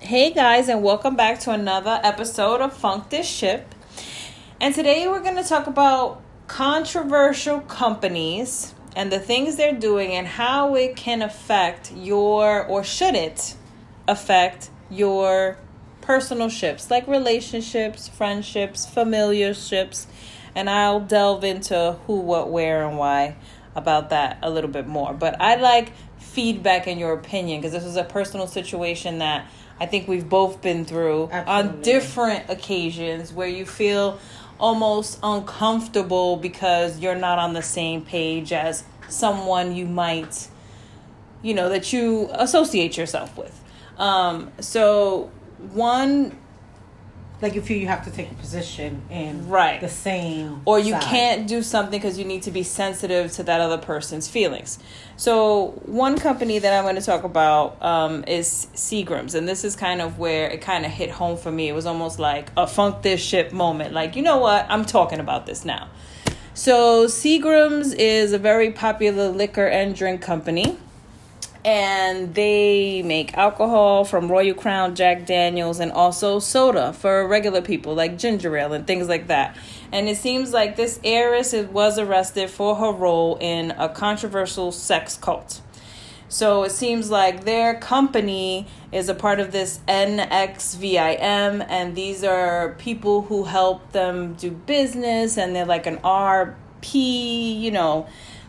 Hey guys, and welcome back to another episode of Funk This Ship. And today we're going to talk about controversial companies and the things they're doing and how it can affect your, or should it affect your personal ships, like relationships, friendships, familiar ships. And I'll delve into who, what, where, and why about that a little bit more. But I like feedback and your opinion because this was a personal situation that I think we've both been through Absolutely. on different occasions where you feel almost uncomfortable because you're not on the same page as someone you might, you know, that you associate yourself with. Um, so, one Like you feel you have to take a position in Right. the same, or you side. can't do something because you need to be sensitive to that other person's feelings. So one company that I'm going to talk about um, is Seagrams, and this is kind of where it kind of hit home for me. It was almost like a funk this ship moment. Like you know what, I'm talking about this now. So Seagrams is a very popular liquor and drink company and they make alcohol from Royal Crown, Jack Daniels, and also soda for regular people like ginger ale and things like that. And it seems like this heiress was arrested for her role in a controversial sex cult. So it seems like their company is a part of this NXIVM, and these are people who help them do business, and they're like an RP, you know,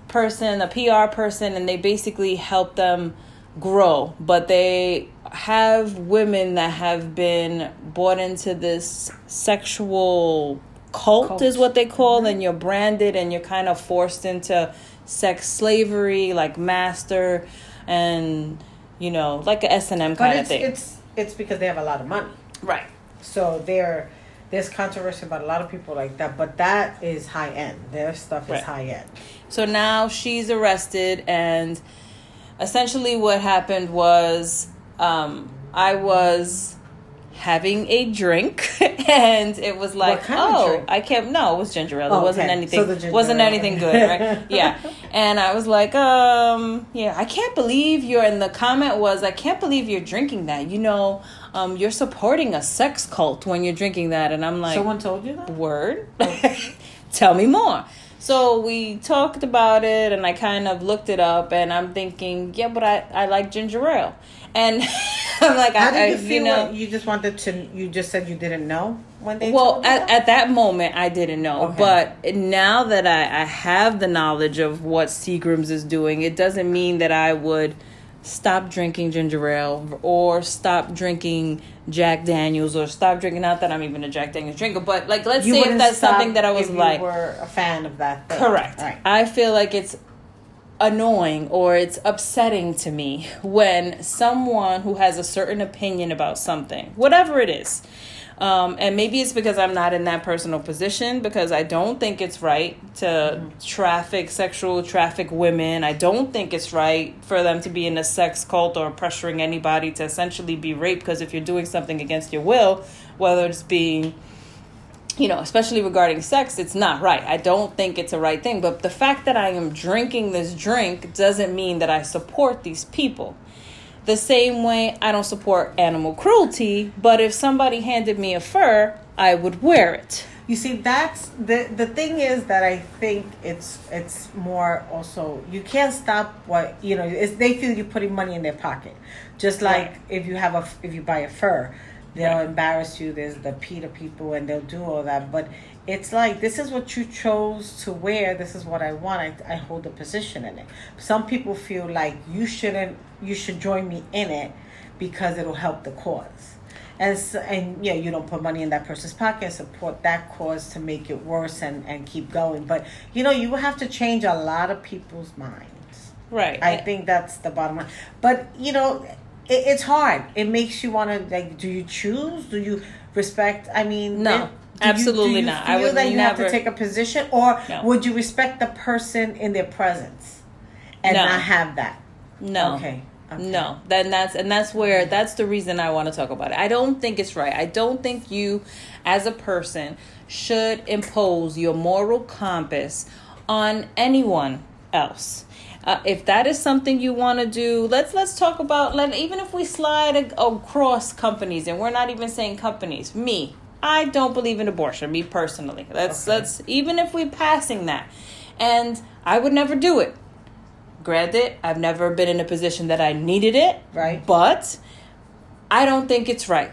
person, a PR person, and they basically help them grow. But they have women that have been bought into this sexual cult, Cult. is what they call, mm-hmm. and you're branded and you're kind of forced into sex slavery, like master, and you know, like a S and M kind of thing. it's it's because they have a lot of money, right. so there there's controversy about a lot of people like that. But that is high end. Their stuff is Right. high end. So now she's arrested, and essentially what happened was um, I was having a drink, and it was like, oh? I kept no, it was ginger ale. Oh, it wasn't okay. anything. So wasn't ale. anything good, right? yeah. And I was like, um, yeah, I can't believe you're. And the comment was, I can't believe you're drinking that. You know, um, you're supporting a sex cult when you're drinking that, and I'm like, Someone told you that? word tell me more so we talked about it and i kind of looked it up and i'm thinking yeah but i, I like ginger ale and i'm like How I, did I you feel? you know you just wanted to. You just said you didn't know when they. well at, that? at that moment i didn't know Okay. but now that I, I have the knowledge of what seagrams is doing it doesn't mean that i would stop drinking ginger ale or stop drinking jack daniels or stop drinking not that i'm even a jack daniels drinker but like let's You say if that's something that i was like were a fan of that. Thing. Correct. Right. I feel like it's annoying or it's upsetting to me when someone who has a certain opinion about something, whatever it is, um, and maybe it's because I'm not in that personal position because I don't think it's right to traffic, sexual traffic women. I don't think it's right for them to be in a sex cult or pressuring anybody to essentially be raped because if you're doing something against your will, whether it's being you know, especially regarding sex, it's not right. I don't think it's a right thing. But the fact that I am drinking this drink doesn't mean that I support these people. The same way I don't support animal cruelty, but if somebody handed me a fur, I would wear it. You see, that's the the thing is that I think it's it's more also you can't stop what you know. It's, they feel you're putting money in their pocket, just like Right. if you have a if you buy a fur, they'll Right. embarrass you. There's the PETA people and they'll do all that, but it's like this is what you chose to wear. This is what I want. I, I hold a position in it. Some people feel like you shouldn't. You should join me in it because it'll help the cause. And, s and yeah, you don't put money in that person's pocket, support that cause to make it worse and, and keep going. But you know, you have to change a lot of people's minds. Right. I think that's the bottom line. But you know, it, it's hard. It makes you want to like. Do you choose? Do you respect? I mean, No, it- do you- absolutely do you not. I Feel would that you have to take a position, or No. would you respect the person in their presence and No. not have that? no. Okay. okay. No, then that's and that's where that's the reason I want to talk about it. I don't think it's right. I don't think you, as a person, should impose your moral compass on anyone else. Uh, if that is something you want to do, let's let's talk about. Let even if we slide a, across companies, and we're not even saying companies. Me, I don't believe in abortion. Me personally, let's Okay. let's even if we're passing that, and I would never do it. Granted, I've never been in a position that I needed it, Right. But I don't think it's right.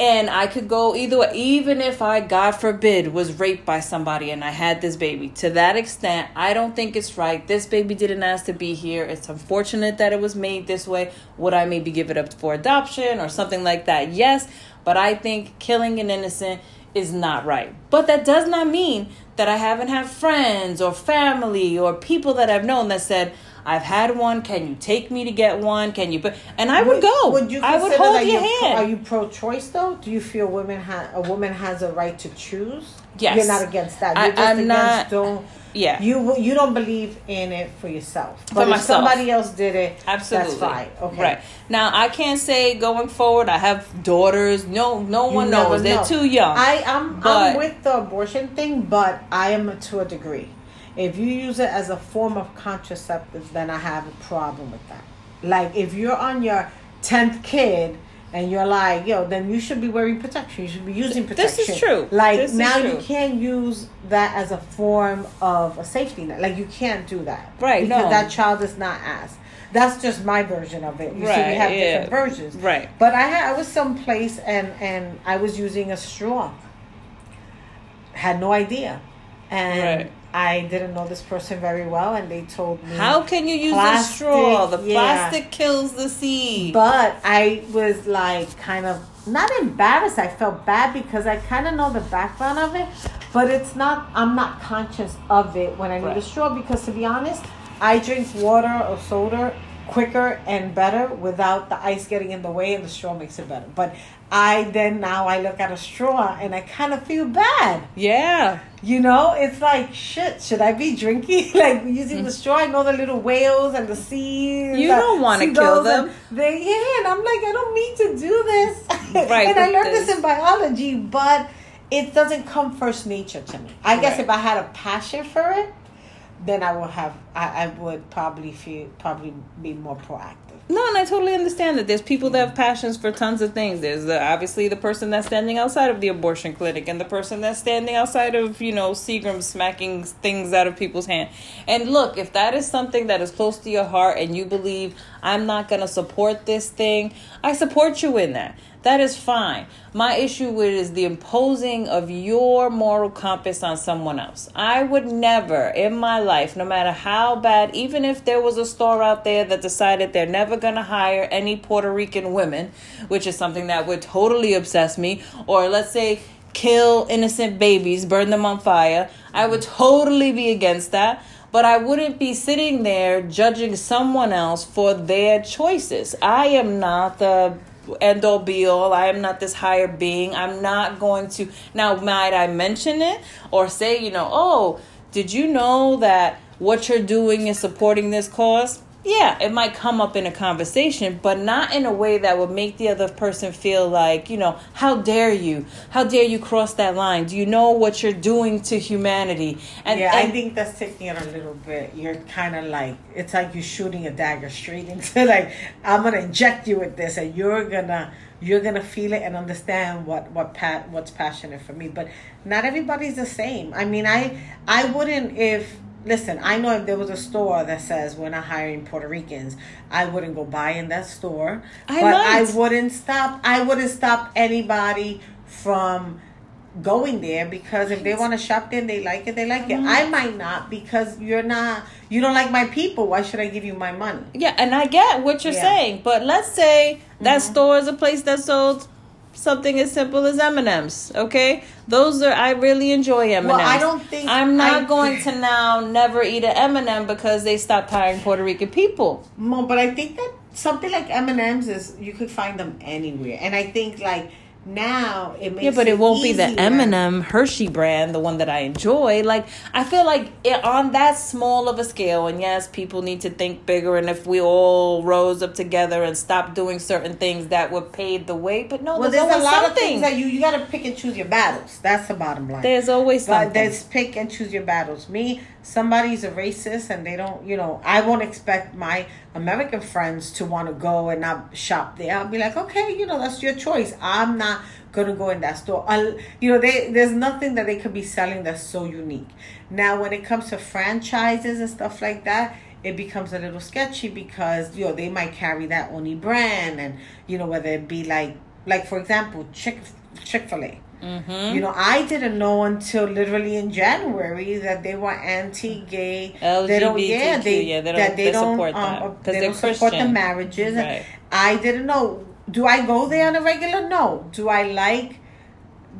And I could go either way, even if I, God forbid, was raped by somebody and I had this baby. To that extent, I don't think it's right. This baby didn't ask to be here. It's unfortunate that it was made this way. Would I maybe give it up for adoption or something like that? Yes. But I think killing an innocent is not right. But that does not mean that I haven't had friends or family or people that I've known that said, I've had one. Can you take me to get one? Can you? But and I would, go. Would you I would hold that your hand. are you pro-choice though? Do you feel women ha- a woman has a right to choose? Yes. You're not against that. I- You're just I'm against not- Don't. yeah. You you don't believe in it for yourself. For But if myself. somebody else did it, Absolutely. that's fine. Okay. Right. Now I can't say going forward I have daughters. No no one knows. They're too young. I am But- I'm with the abortion thing, but I am to a degree. If you use it as a form of contraceptive, then I have a problem with that. Like if you're on your tenth kid and you're like, yo, then you should be wearing protection. You should be using protection. This is true. Like This now you can't use that as a form of a safety net. Like you can't do that. Right, Because no. that child is not asked. That's just my version of it. You see, we have yeah. different versions. Right. But I had I was someplace and and I was using a straw. Had no idea, and Right. I didn't know this person very well, and they told me How can you use the straw? The yeah. plastic kills the seed. But I was like kind of not embarrassed. I felt bad because I kind of know the background of it, but it's not. I'm not conscious of it when I need a straw because to be honest, I drink water or soda quicker and better without the ice getting in the way, and the straw makes it better. But I then now I look at a straw and I kind of feel bad. yeah. You know, it's like shit. Should I be drinking like using the mm. straw? I know the little whales and the seas. You don't wanna kill them. They yeah, and I'm like, I don't mean to do this. Right, and I learned this this- in biology, but it doesn't come first nature to me. I guess if I had a passion for it, then I would have. I, I would probably feel probably be more proactive. No, and I totally understand that there's people that have passions for tons of things. There's the, obviously the person that's standing outside of the abortion clinic, and the person that's standing outside of you know Seagram smacking things out of people's hand. And look, if that is something that is close to your heart, and you believe I'm not gonna support this thing, I support you in that. That is fine. My issue with is the imposing of your moral compass on someone else. I would never in my life, no matter how bad, even if there was a store out there that decided they're never going to hire any Puerto Rican women, which is something that would totally obsess me, or let's say kill innocent babies, burn them on fire, I would totally be against that. But I wouldn't be sitting there judging someone else for their choices. I am not the end all be all. I am not this higher being. I'm not going to. Now, might I mention it or say, you know, oh, did you know that what you're doing is supporting this cause? Yeah, it might come up in a conversation, but not in a way that would make the other person feel like, you know, how dare you? How dare you cross that line? Do you know what you're doing to humanity? And, yeah, I think that's taking it a little bit. You're kind of like it's like you're shooting a dagger straight into like I'm gonna inject you with this, and you're gonna you're gonna feel it and understand what what pa- what's passionate for me. But not everybody's the same. I mean, I I wouldn't if listen. I know if there was a store that says we're not hiring Puerto Ricans, I wouldn't go buy in that store. I but might. I wouldn't stop. I wouldn't stop anybody from going there because if they want to shop there, they like it, they like it. I might not because you're not, you don't like my people. Why should I give you my money? Yeah, and I get what you're Yeah. saying, but let's say that Mm-hmm. store is a place that sold something as simple as M and M's. Okay, those are I really enjoy M and M's. Well, I don't think I'm not I- going to now never eat an M and M because they stopped hiring Puerto Rican people. No, but I think that something like M and M's is you could find them anywhere, and I think like now it makes Yeah, but it won't be the easier. M&M Hershey brand, the one that I enjoy. Like I feel like it, on that small of a scale, and yes, people need to think bigger. And if we all rose up together and stopped doing certain things, that would pave the way. But no, Well, there's, there's a lot something. of things that you you got to pick and choose your battles. That's the bottom line. there's always But something. there's pick and choose your battles. Me, somebody's a racist and they don't, you know, I won't expect my American friends to want to go and not shop there. I'll be like, okay, you know, that's your choice. I'm not gonna go in that store. I'll, you know, they, there's nothing that they could be selling that's so unique. Now, when it comes to franchises and stuff like that, it becomes a little sketchy because you know they might carry that only brand and you know whether it be like like for example Chick Chick-fil-A. Mm-hmm. You know, I didn't know until literally in January that they were anti-gay. They don't, yeah, LGBTQ, they, yeah, they don't- they, they don't, support um, that, they they're don't support the Christian. marriages. Right. I didn't know. Do I go there on a regular? No. Do I like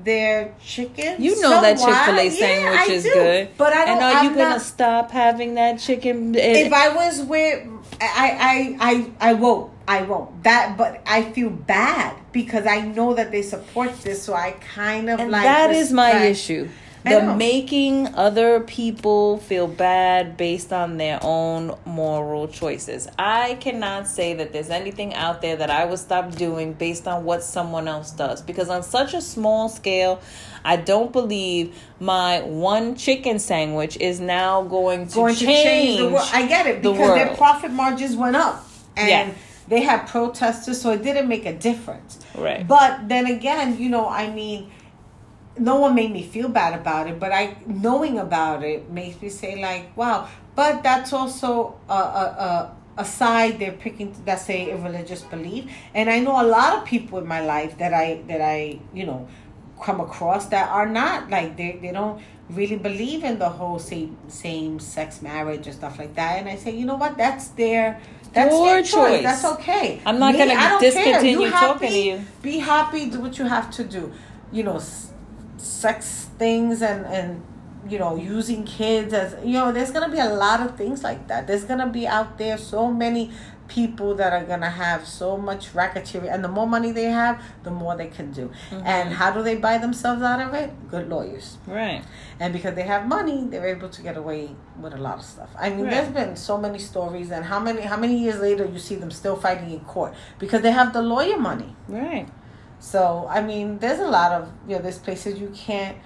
their chicken? You know that Chick-fil-A sandwich I is do. good. But I don't. And are you I'm gonna not- stop having that chicken? if I was with I I I I won't I won't that but I feel bad because I know that they support this so I kind of and like that is my issue. The making other people feel bad based on their own moral choices. I cannot say that there's anything out there that I would stop doing based on what someone else does. Because on such a small scale, I don't believe my one chicken sandwich is now going to going change. to change the world. I get it the because their profit margins went up and Yeah. They had protesters so it didn't make a difference. Right. But then again, you know, I mean no one made me feel bad about it, but I knowing about it makes me say like, wow. But that's also a a, a, a side they're picking that's a, a religious belief, and I know a lot of people in my life that I that I you know come across that are not like they they don't really believe in the whole same same sex marriage and stuff like that, and I say, you know what, that's their. That's Your choice. choice. That's okay. I'm not don't care. discontinue talking to you. Be happy. Do what you have to do. You know, s- sex things and and you know using kids as you know. There's gonna be a lot of things like that. There's gonna be out there so many people that are gonna have so much racketeering, and the more money they have, the more they can do. Mm-hmm. And how do they buy themselves out of it? Good lawyers. Right. And because they have money, they're able to get away with a lot of stuff. I mean, Right. there's been so many stories, and how many how many years later you see them still fighting in court because they have the lawyer money. Right. So I mean, there's a lot of you know, there's places you can't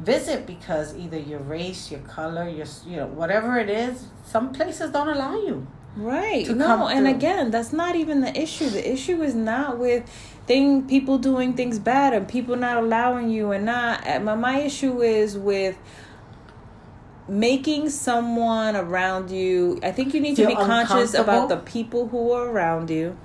visit because either your race, your color, your you know whatever it is. Some places don't allow you. Right. no, and through. again, that's not even the issue. The issue is not with thing people doing things bad and people not allowing you and not uh, my, my issue is with making someone around you I think you need to be conscious about the people who are around you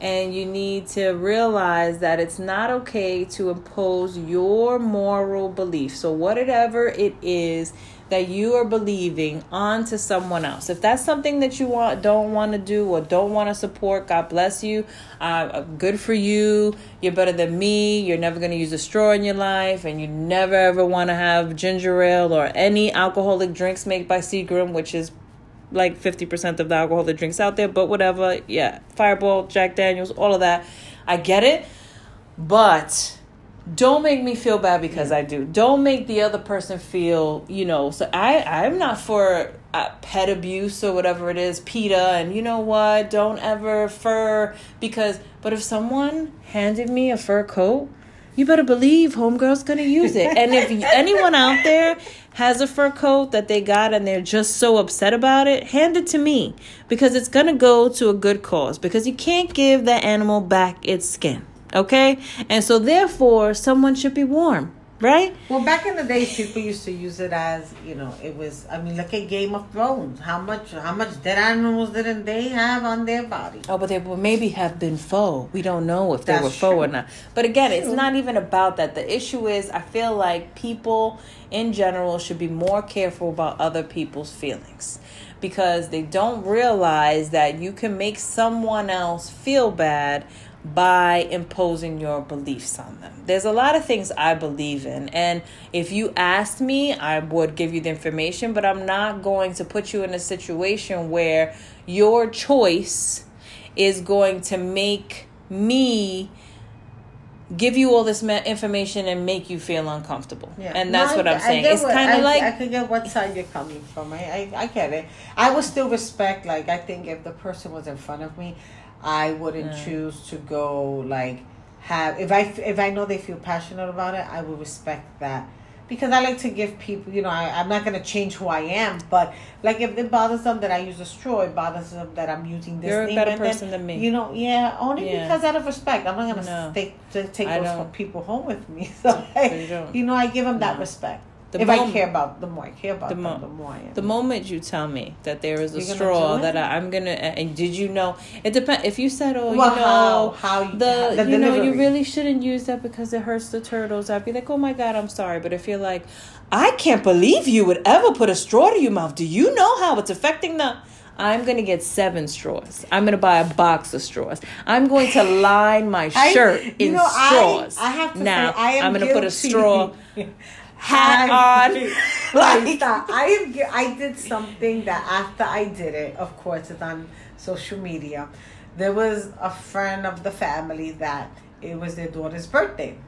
and you need to realize that it's not okay to impose your moral belief. So whatever it is that you are believing onto someone else. If that's something that you want don't want to do or don't want to support, God bless you. Uh, good for you. You're better than me. You're never going to use a straw in your life and you never ever want to have ginger ale or any alcoholic drinks made by Seagram, which is like 50% of the alcohol that drinks out there, but whatever. Yeah, Fireball, Jack Daniels, all of that. I get it. But don't make me feel bad because I do. Don't make the other person feel, you know, so I I'm not for uh, pet abuse or whatever it is, PETA and you know what? Don't ever fur because but if someone handed me a fur coat, you better believe homegirl's gonna use it. And if anyone out there has a fur coat that they got and they're just so upset about it, hand it to me because it's gonna go to a good cause. Because you can't give that animal back its skin, okay? And so therefore, someone should be warm, right? Well, back in the days, people used to use it as you know, it was. I mean, look at Game of Thrones. How much, how much dead animals didn't they have on their body? Oh, but they will maybe have been faux. We don't know if they That's were faux or not. But again, it's not even about that. The issue is, I feel like people in general should be more careful about other people's feelings because they don't realize that you can make someone else feel bad by imposing your beliefs on them. There's a lot of things I believe in, and if you asked me, I would give you the information, but I'm not going to put you in a situation where your choice is going to make me give you all this information and make you feel uncomfortable. Yeah. And that's No, what I'm saying. It's kind of like I can get what side you're coming from. I, I I get it. I would still respect. Like I think if the person was in front of me, I wouldn't Mm. choose to go like have if I if I know they feel passionate about it, I would respect that. Because I like to give people, you know, I, I'm not gonna change who I am, but like if it bothers them that I use a straw, it bothers them that I'm using this You're a better and then, person than me. You know, yeah, only Yeah. because out of respect, I'm not gonna No. take to take those people home with me. So you you know, I give them that respect. The if I care about the more I care about the them, the more I am. the moment you tell me that there is a straw that I, I'm gonna and did you know it depends if you said oh well, you know how how you, the, the you know you really shouldn't use that because it hurts the turtles i'd be like oh my god i'm sorry but if you're like i can't believe you would ever put a straw to your mouth. Do you know how it's affecting the i'm going to get seven straws. I'm going to buy a box of straws. I'm going to line my shirt you in know, straws. I, have to now say, I am i'm going to put a straw hat I- on Like, like stop. I am. I did something that after I did it, of course, it's on social media. There was a friend of the family that it was their daughter's birthday,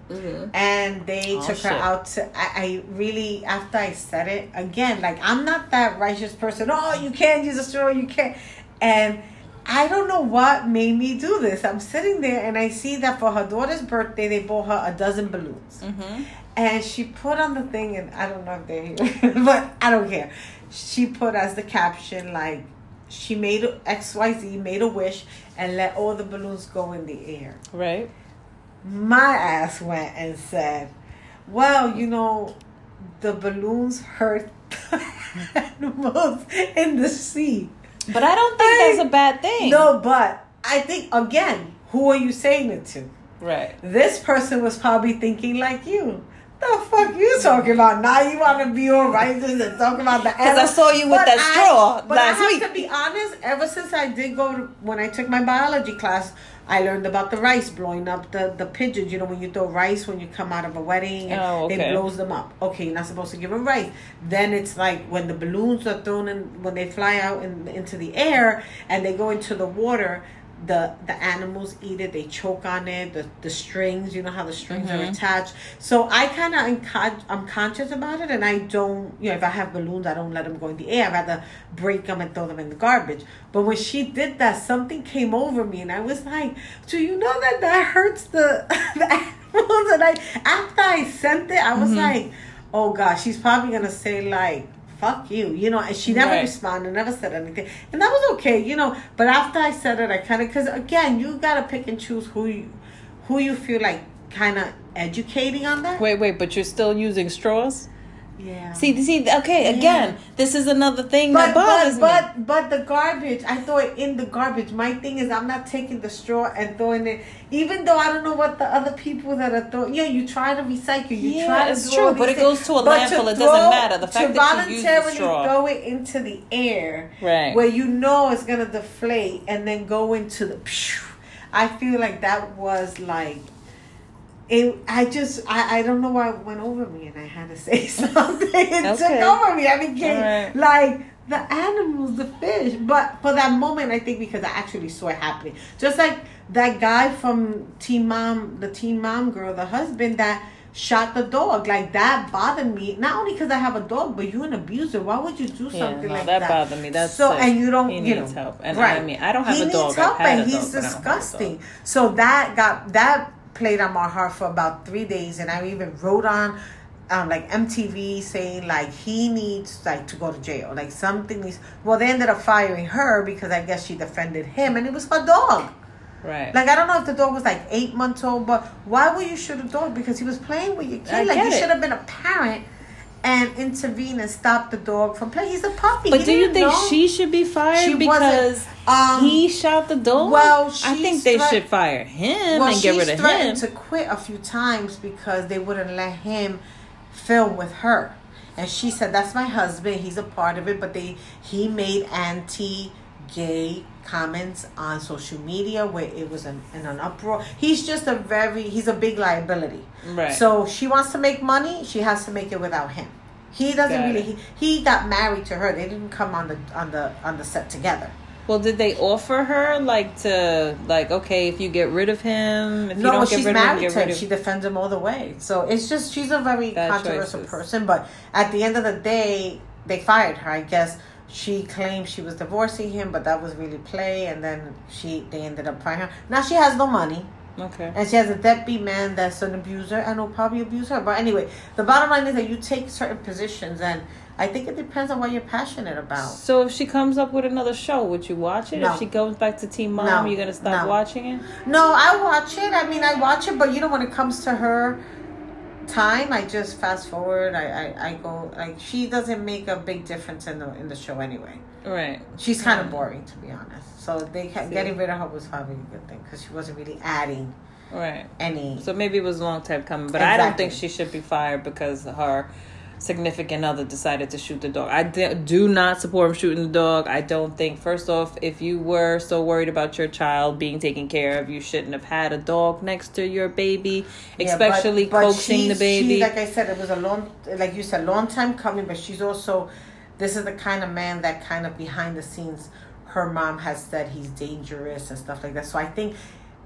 and they Oh, took her out to. I, I really after I said it again, like I'm not that righteous person. Oh, you can't use a straw. You can't, and. I don't know what made me do this. I'm sitting there and I see that for her daughter's birthday, they bought her a dozen balloons. hmm And she put on the thing, and I don't know if they, here but I don't care. She put as the caption like, she made XYZ, made a wish and let all the balloons go in the air. right My ass went and said, "Well, you know, the balloons hurt the animals in the sea." but i don't think I- that's a bad thing No, but I think again, who are you saying it to? right This person was probably thinking like you. The fuck you talking about? Now you want to be all righteous and talk about the Because I saw you with But that I- straw but last I have week. to be honest. Ever since I did go to, when I took my biology class, I learned about the rice blowing up the the pigeons. You know when you throw rice when you come out of a wedding, and Oh, okay. it blows them up. Okay, you're not supposed to give them rice. Then it's like when the balloons are thrown in when they fly out in, into the air and they go into the water. The the animals eat it. They choke on it. The the strings, you know how the strings are Mhm. attached. So I kind of I'm conscious about it, and I don't. You know, if I have balloons, I don't let them go in the air. I rather break them and throw them in the garbage. But when she did that, something came over me, and I was like, "Do you know that that hurts the the animals?" And I after I sent it, I was Mhm. like, "Oh gosh, she's probably gonna say like." Fuck you, you know, and she never Right. responded, never said anything, and that was okay, you know. But after I said it, I kind of, because again, you gotta pick and choose who you, who you feel like kind of educating on that. Wait, wait, but you're still using straws? Yeah. See, see, okay, again, this is another thing but that bothers but me. but but the garbage, I throw it in the garbage. My thing is, I'm not taking the straw and throwing it, even though I don't know what the other people that are throwing. Yeah, you try to recycle, you Yeah, try to it's true, but it goes to a landfill, it throw- doesn't matter. The fact to that you use the voluntarily straw. throw it into the air, Right. where you know it's gonna deflate and then go into the. I feel like that was like it I just I, I don't know why it went over me and I had to say something. It took over me. I became Alright. like the animals, the fish. But for that moment I think because I actually saw it happening. Just like that guy from Teen Mom, the Teen Mom girl, the husband that shot the dog. Like that bothered me. Not only because I have a dog, but you're an abuser. Why would you do Yeah, something no, like that that? bothered me. That's so sick. and you don't He you needs know help. And right. I mean, I don't have he a needs dog. help I've had and he's but I don't have a dog. disgusting. So that got that played on my heart for about three days, and I even wrote on. Um, like MTV saying like he needs like to go to jail like something needs well they ended up firing her because I guess she defended him and it was her dog Right. like I don't know if the dog was like eight months old but why would you shoot a dog because he was playing with your kid I like you should have been a parent and intervene and stop the dog from playing he's a puppy but He do you think know. she should be fired She because um, he shot the dog? well, I think they threat- should fire him well, and get rid of him. threatened to quit a few times because they wouldn't let him film with her. And she said, "That's my husband. He's a part of it." But they he made anti-gay comments on social media where it was an, in an uproar. He's just a very he's a big liability. Right. So she wants to make money. She has to make it without him. He doesn't really. He, he got married to her. They didn't come on the on the on the set together. Well, did they offer her like to like okay if you get rid of him? If you no, don't she's get rid of him, married to him. of She defends him all the way. So it's just she's a very Bad controversial choices. person. But at the end of the day, they fired her. I guess she claimed she was divorcing him, but that was really play. And then she they ended up firing her. Now she has no money. Okay. And she has a deadbeat man that's an abuser and will probably abuse her. But anyway, the bottom line is that you take certain positions, and I think it depends on what you're passionate about. So if she comes up with another show, would you watch it? No. If she goes back to Teen Mom, No. you're gonna stop No. watching it? No, I watch it. I mean, I watch it, but you know, when it comes to her time, I just fast forward. I, I, I go like she doesn't make a big difference in the in the show anyway. Right. She's kind of boring, to be honest. So they See. getting rid of her was probably a good thing because she wasn't really adding Right. any. So maybe it was a long time coming, but I don't think she should be fired because her significant other decided to shoot the dog. I do not support him shooting the dog. I don't think, first off, if you were so worried about your child being taken care of, you shouldn't have had a dog next to your baby, Yeah, but- especially but coaxing the baby. She, like I said, it was a long, like you said, long time coming. But she's also, this is the kind of man that kind of behind the scenes, her mom has said he's dangerous and stuff like that. So I think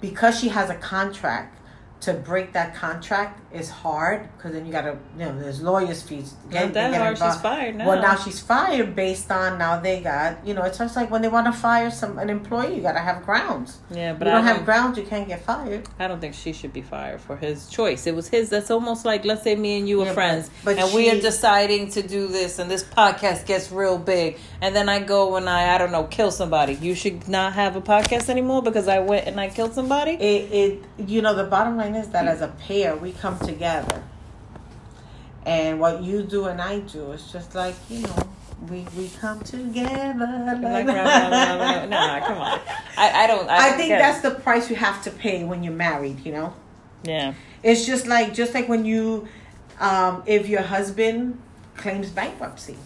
because she has a contract. To break that contract is hard because then you gotta, you know, there's lawyers' fees. Not Get- that get hard. She's fired now. Well, now she's fired based on now they got, you know, it's just like when they want to fire some an employee, you gotta have grounds. yeah, but you I don't don't, have grounds, you can't get fired. I don't think she should be fired for his choice. It was his. That's almost like let's say me and you are Yeah, friends, but and we are deciding to do this, and this podcast gets real big, and then I go and I I don't know kill somebody. You should not have a podcast anymore because I went and I killed somebody. it, it you know the bottom line is that as a pair we come together and what you do and i do it's just like you know we we come together Like, rah, rah, rah. come on. I, I don't. I, i don't think get it. that's the price you have to pay when you're married you know yeah. it's just like just like when you um if your husband claims bankruptcy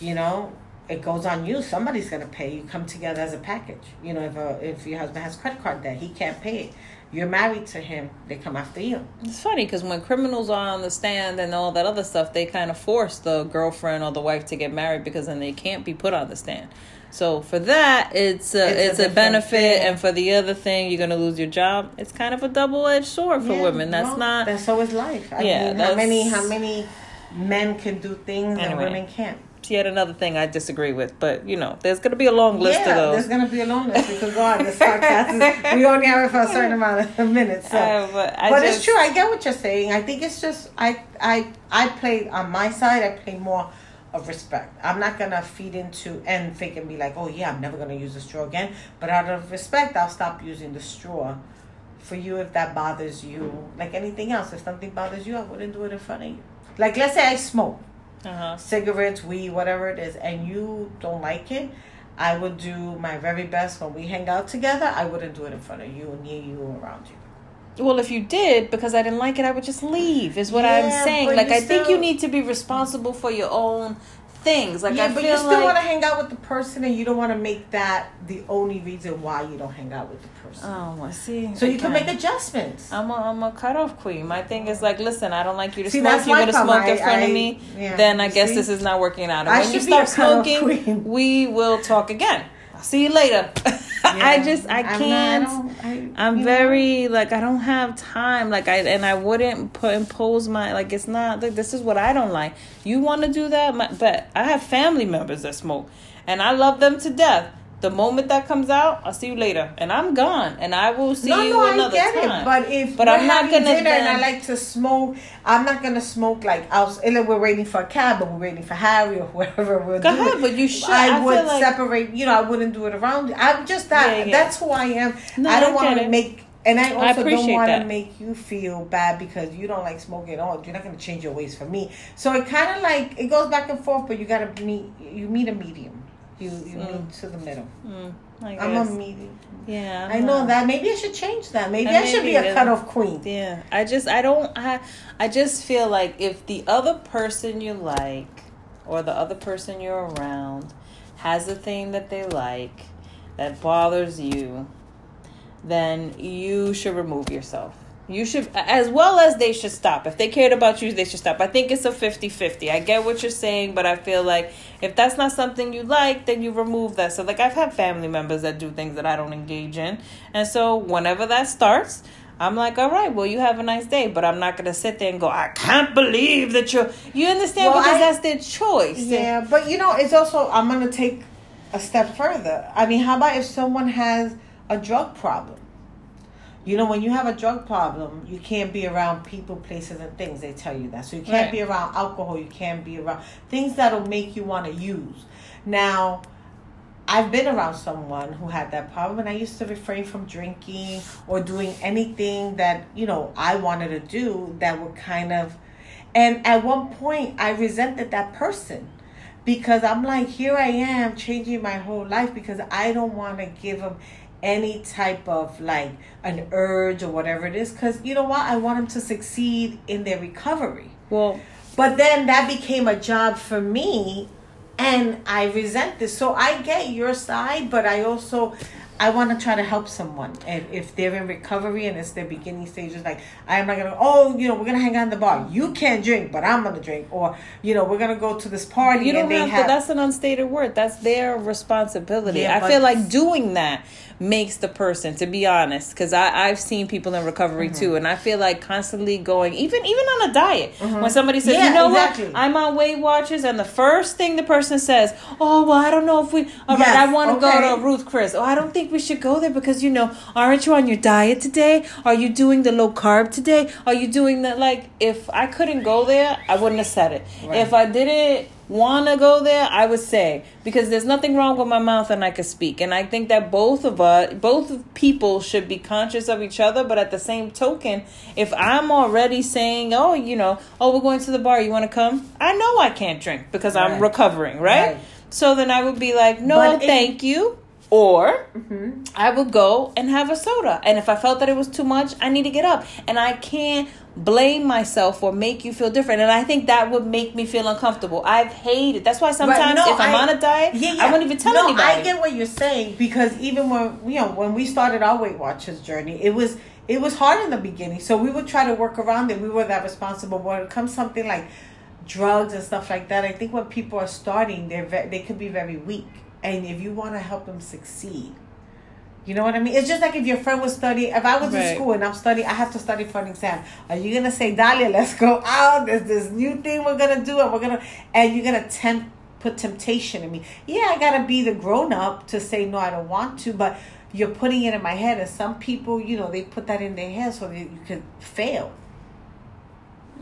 you know it goes on you somebody's gonna pay you come together as a package you know if a, if your husband has credit card debt he can't pay it you're married to him they come after you It's funny because when criminals are on the stand and all that other stuff, they kind of force the girlfriend or the wife to get married because then they can't be put on the stand. So for that, it's a, It's a it's, a, different benefit, thing. and for the other thing, you're gonna lose your job. It's kind of a double edged sword for Yeah, women. That's not. That's so is life. I Yeah, mean, how many how many men can do things Anyway. and women can't? Yet another thing I disagree with, but you know, there's gonna be a long list yeah, of those. there's gonna be a long list. because God. This podcast is, we only have it for a certain amount of minutes. So. Uh, but but just, it's true. I get what you're saying. I think it's just I I I play on my side. I play more of respect. I'm not gonna feed into and think and be like, oh yeah, I'm never gonna use the straw again. But out of respect, I'll stop using the straw. For you, if that bothers you, like anything else, if something bothers you, I wouldn't do it in front of you. Like let's say I smoke Uh-huh. cigarettes, weed, whatever it is, and you don't like it, I would do my very best when we hang out together. I wouldn't do it in front of you, near you, or around you. Well, if you did, because I didn't like it, I would just leave. Is what Yeah, I'm saying. Like I think you need to be responsible for your own things. Like yeah, I but you still like want to hang out with the person, and you don't want to make that the only reason why you don't hang out with the person. Oh, I see. so you can make adjustments. I'm a, I'm a cutoff queen. My thing is like, listen, I don't like you to See, smoke. You're gonna problem. smoke in I- front of me. yeah, then I guess see? this is not working out. And I when you should be a stop cutoff smoking, queen. we will talk again. I'll see you later. I just I I'm not- can't. don't- I- I'm you know? very like I don't have time like I and I wouldn't put impose my like it's not like this is what I don't like. You want to do that, my, but I have family members that smoke, and I love them to death. The moment that comes out, I'll see you later, and I'm gone, and I will see no, you no, no, I get time. it. But if But I'm not gonna dinner and I like to smoke, I'm not gonna smoke like out. We're waiting for a cab, or we're waiting for Harry or whoever we're Go ahead, but you should. I, I would like- separate. You know, I wouldn't do it around. I'm just that. Yeah, yeah. That's who I am. No, I don't want to make. And I also don't want to make you feel bad because you don't like smoking at all. You're not going to change your ways for me. So it kind of like it goes back and forth, but you got to meet. You meet a medium. You you Mm. meet to the middle. Mm, I I'm a guess. medium. yeah, I I'm know not- that. Maybe I should change that. Maybe Uh, I should be maybe a it- cutoff queen. Yeah, I just I don't I I just feel like if the other person you like or the other person you're around has a thing that they like that bothers you, then you should remove yourself. You should, as well as they should stop. If they cared about you, they should stop. I think it's a 50 50. I get what you're saying, but I feel like if that's not something you like, then you remove that. So, like, I've had family members that do things that I don't engage in. And so, whenever that starts, I'm like, all right, well, you have a nice day, but I'm not gonna sit there and go, I can't believe that you're. You understand Well, because I- that's their choice. Yeah, but you know, it's also I'm gonna take a step further. I mean, how about if someone has a drug problem? You know, when you have a drug problem, you can't be around people, places, and things. They tell you that. So you can't Right. be around alcohol. You can't be around things that'll make you want to use. Now, I've been around someone who had that problem, and I used to refrain from drinking or doing anything that you know I wanted to do that would kind of. And at one point, I resented that person because I'm like, here I am changing my whole life because I don't want to give them any type of like an urge or whatever it is because you know what I want them to succeed in their recovery. Well, But then that became a job for me and I resent this. So I get your side, but I also I want to try to help someone. And if they're in recovery and it's their beginning stages, like I am not gonna oh, you know, we're gonna hang out in the bar. You can't drink, but I'm gonna drink. Or, you know, we're gonna go to this party you don't have, have, to. That's an unstated word. That's their responsibility. Yeah, I feel like doing that makes the person, to be honest, because I've seen people in recovery Mm-hmm. too, and I feel like constantly going, even even on a diet, when somebody says, Mm-hmm. Yeah, you know exactly. what, I'm on Weight Watchers, and the first thing the person says, oh well, I don't know if we, all right, Yes, I want to okay. go to Ruth Chris. Oh, I don't think we should go there because you know, aren't you on your diet today? Are you doing the low carb today? Are you doing that like? If I couldn't go there, I wouldn't have said it. Right. If I didn't want to go there, I would say because there's nothing wrong with my mouth and I can speak. And I think that both of us, both people should be conscious of each other. But at the same token, if I'm already saying, oh, you know, oh, we're going to the bar, you want to come? I know I can't drink because I'm recovering, right? Right. So then I would be like, no, But it- thank you. Or Mm-hmm. I would go and have a soda. And if I felt that it was too much, I need to get up. And I can't blame myself or make you feel different. And I think that would make me feel uncomfortable. I've hated. That's why sometimes no, if I'm I- on a diet, yeah, yeah. I won't even tell no, anybody. I get what you're saying because even when you know when we started our Weight Watchers journey, it was it was hard in the beginning. So we would try to work around it. We were that responsible. When it comes something like drugs and stuff like that, I think when people are starting, they're ve- they could be very weak. And if you want to help them succeed, you know what I mean? It's just like if your friend was studying. If I was in school and I'm studying, I have to study for an exam. Are you gonna say, Dalia, let's go out? There's this new thing we're gonna do, and we're gonna, and you're gonna tempt, put temptation in me. Yeah, I gotta be the grown up to say no, I don't want to, but you're putting it in my head, and some people, you know, they put that in their head so that you could fail.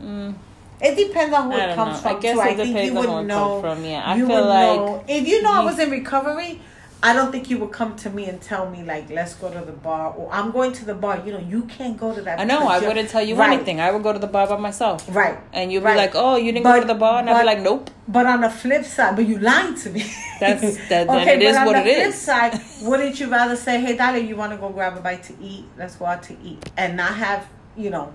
Mm. It depends on who. It comes know. I from. guess too. it I think you would it know. comes from, yeah. I you feel would like know. if you know I was in recovery, I don't think you would come to me and tell me like, "Let's go to the bar," or "I'm going to the bar." You know, you can't go to that. I know. I wouldn't tell you Right, anything. I would go to the bar by myself. Right. And you'd Right. be like, oh, you didn't But- go to the bar? And I'd be like, nope. But on the flip side, but you lied to me. That's- that- then okay, it is but on what the flip side, wouldn't you rather say, "Hey, Dalia, you want to go grab a bite to eat? Let's go out to eat," and not have you know,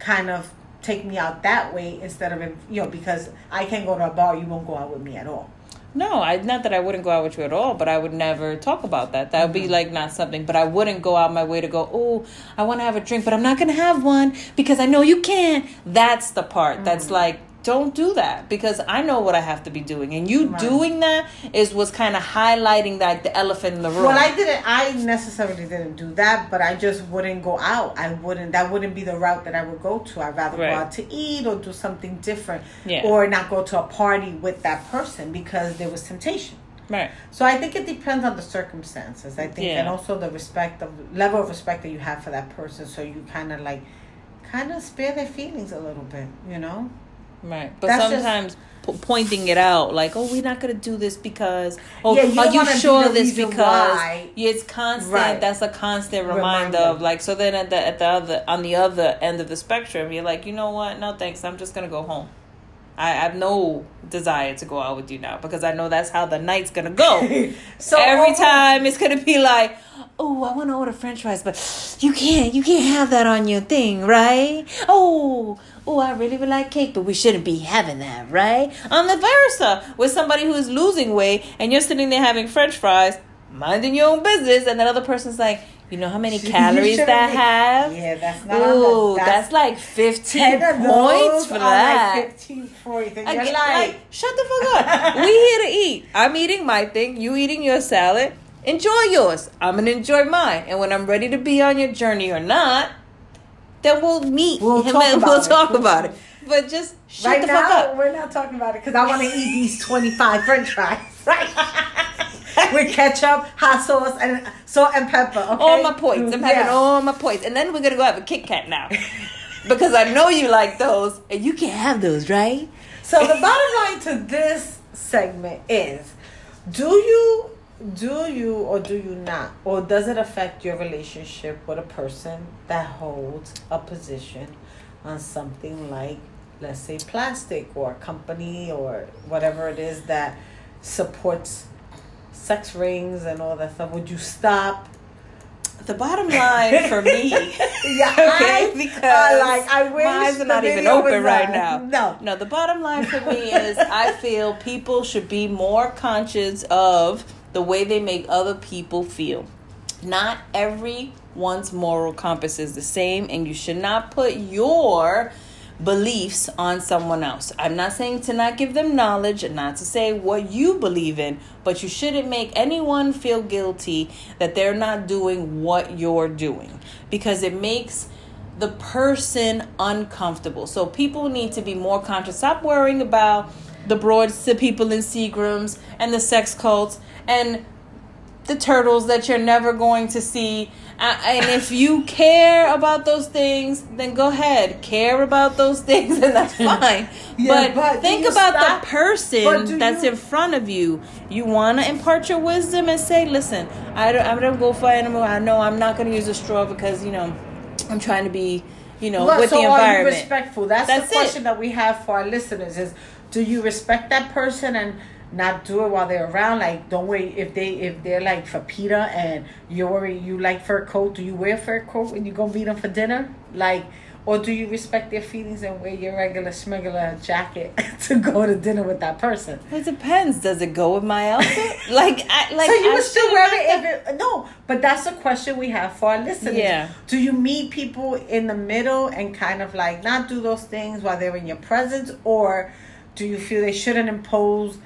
kind of take me out that way instead of you know because I can't go to a bar, you won't go out with me at all. No, I not that I wouldn't go out with you at all, but I would never talk about that. That would Mm-hmm. be like not something. But I wouldn't go out my way to go. Oh, I want to have a drink, but I'm not gonna have one because I know you can't. That's the part that's Mm-hmm. like, don't do that because I know what I have to be doing, and you Right. doing that is what's kind of highlighting like the elephant in the room. Well, I didn't. I necessarily didn't do that, but I just wouldn't go out. I wouldn't. That wouldn't be the route that I would go to. I'd rather Right. go out to eat or do something different, Yeah. or not go to a party with that person because there was temptation. right. So I think it depends on the circumstances. I think, Yeah. and also the respect of level of respect that you have for that person. So you kind of like, kind of spare their feelings a little bit. You know. Right, but That's just- sometimes p- pointing it out, like, "Oh, we're not gonna do this because," oh, Yeah, you are you wanna be sure this because? why. It's constant. Right. That's a constant reminder, Reminder. of like. So then at the at the other on the other end of the spectrum, you're like, you know what? No, thanks. I'm just gonna go home. I have no desire to go out with you now because I know that's how the night's gonna go. So every time it's gonna be like, oh, I want to order French fries, but you can't, you can't have that on your thing, right? Oh, oh, I really would like cake, but we shouldn't be having that, right? On the versa, uh, with somebody who is losing weight and you're sitting there having French fries, minding your own business, and that other person's like, You know how many calories that have? Yeah, that's not. Ooh, the, that's, like 15 ten of points for that. Like 15 points. You're like, like, shut the fuck up. we here to eat. I'm eating my thing. You eating your salad. Enjoy yours. I'm gonna enjoy mine. And when I'm ready to be on your journey or not, then we'll meet We'll him talk and about we'll it. talk about it. But just shut right the now, fuck up. we're not talking about it because I want to eat these 25 french fries. Right. With ketchup, hot sauce, and salt and pepper. Okay? All my points. I'm having Yeah. all my points. And then we're gonna go have a Kit Kat now. because I know you like those, and you can't have those, right? So the bottom line to this segment is do you do you or do you not or does it affect your relationship with a person that holds a position on something like let's say plastic or a company or whatever it is that supports sex rings and all that stuff. Would you stop? The bottom line for me yeah okay, I- because I like I wish my eyes are not even open right now. no. No, the bottom line for me is I feel people should be more conscious of the way they make other people feel. Not everyone's moral compass is the same, and you should not put your beliefs on someone else. I'm not saying to not give them knowledge and not to say what you believe in, but you shouldn't make anyone feel guilty that they're not doing what you're doing because it makes the person uncomfortable. So people need to be more conscious. Stop worrying about the broad the people in Seagrams and the sex cults and the turtles that you're never going to see. And if you care about those things, then go ahead. Care about those things, and that's fine. Yeah, but, but think about stop- the person that's you- in front of you. You want to impart your wisdom and say, listen, I don't, I don't go for animal. I know I'm not going to use a straw because, you know, I'm trying to be, you know, Well, with so the are you environment. respectful? That's, That's the it. question that we have for our listeners: is Do you respect that person and not do it while they're around? Like, don't wait if they if they're like for PETA and you're worried you like fur coat. Do you wear fur coat when you go meet them for dinner? Like, or do you respect their feelings and wear your regular smuggler jacket to go to dinner with that person? It depends. Does it go with my outfit? like, I, like so you I would still wear it if it no, but that's a question we have for our listeners. Yeah. Do you meet people in the middle and kind of like not do those things while they're in your presence, or do you feel they shouldn't impose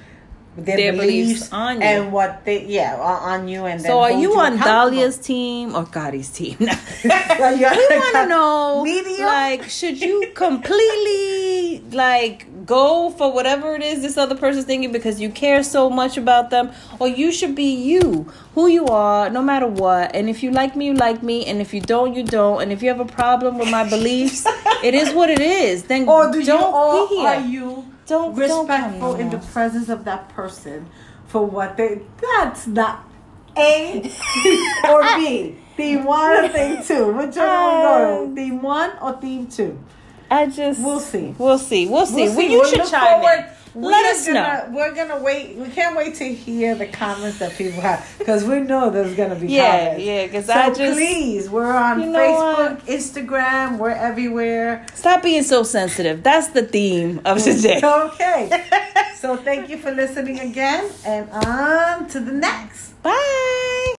their, Their beliefs beliefs, on you. and what they yeah on on you and So are you on? Dalia's team or Cari's team? We want to know, Medium? like, should you completely like go for whatever it is this other person's thinking because you care so much about them, or you should be you, who you are, no matter what. And if you like me, you like me, and if you don't, you don't. And if you have a problem with my beliefs, it is what it is. Then or do don't or be here. are you Don't- don't respectful in the presence of that person for what they that's not A or B. Theme one or theme two? Which one we uh, with? Theme one or theme two? I just We'll see. We'll see. We'll see. We'll see. you We'll should look chime forward. in. Let us gonna, know. We're gonna wait. We can't wait to hear the comments that people have because we know there's gonna be comments. Yeah, comments. yeah, 'cause so I just- please, we're on You know Facebook, Instagram, we're everywhere. Stop being so sensitive. That's the theme of mm, today. Okay. so thank you for listening again, and on to the next. Bye.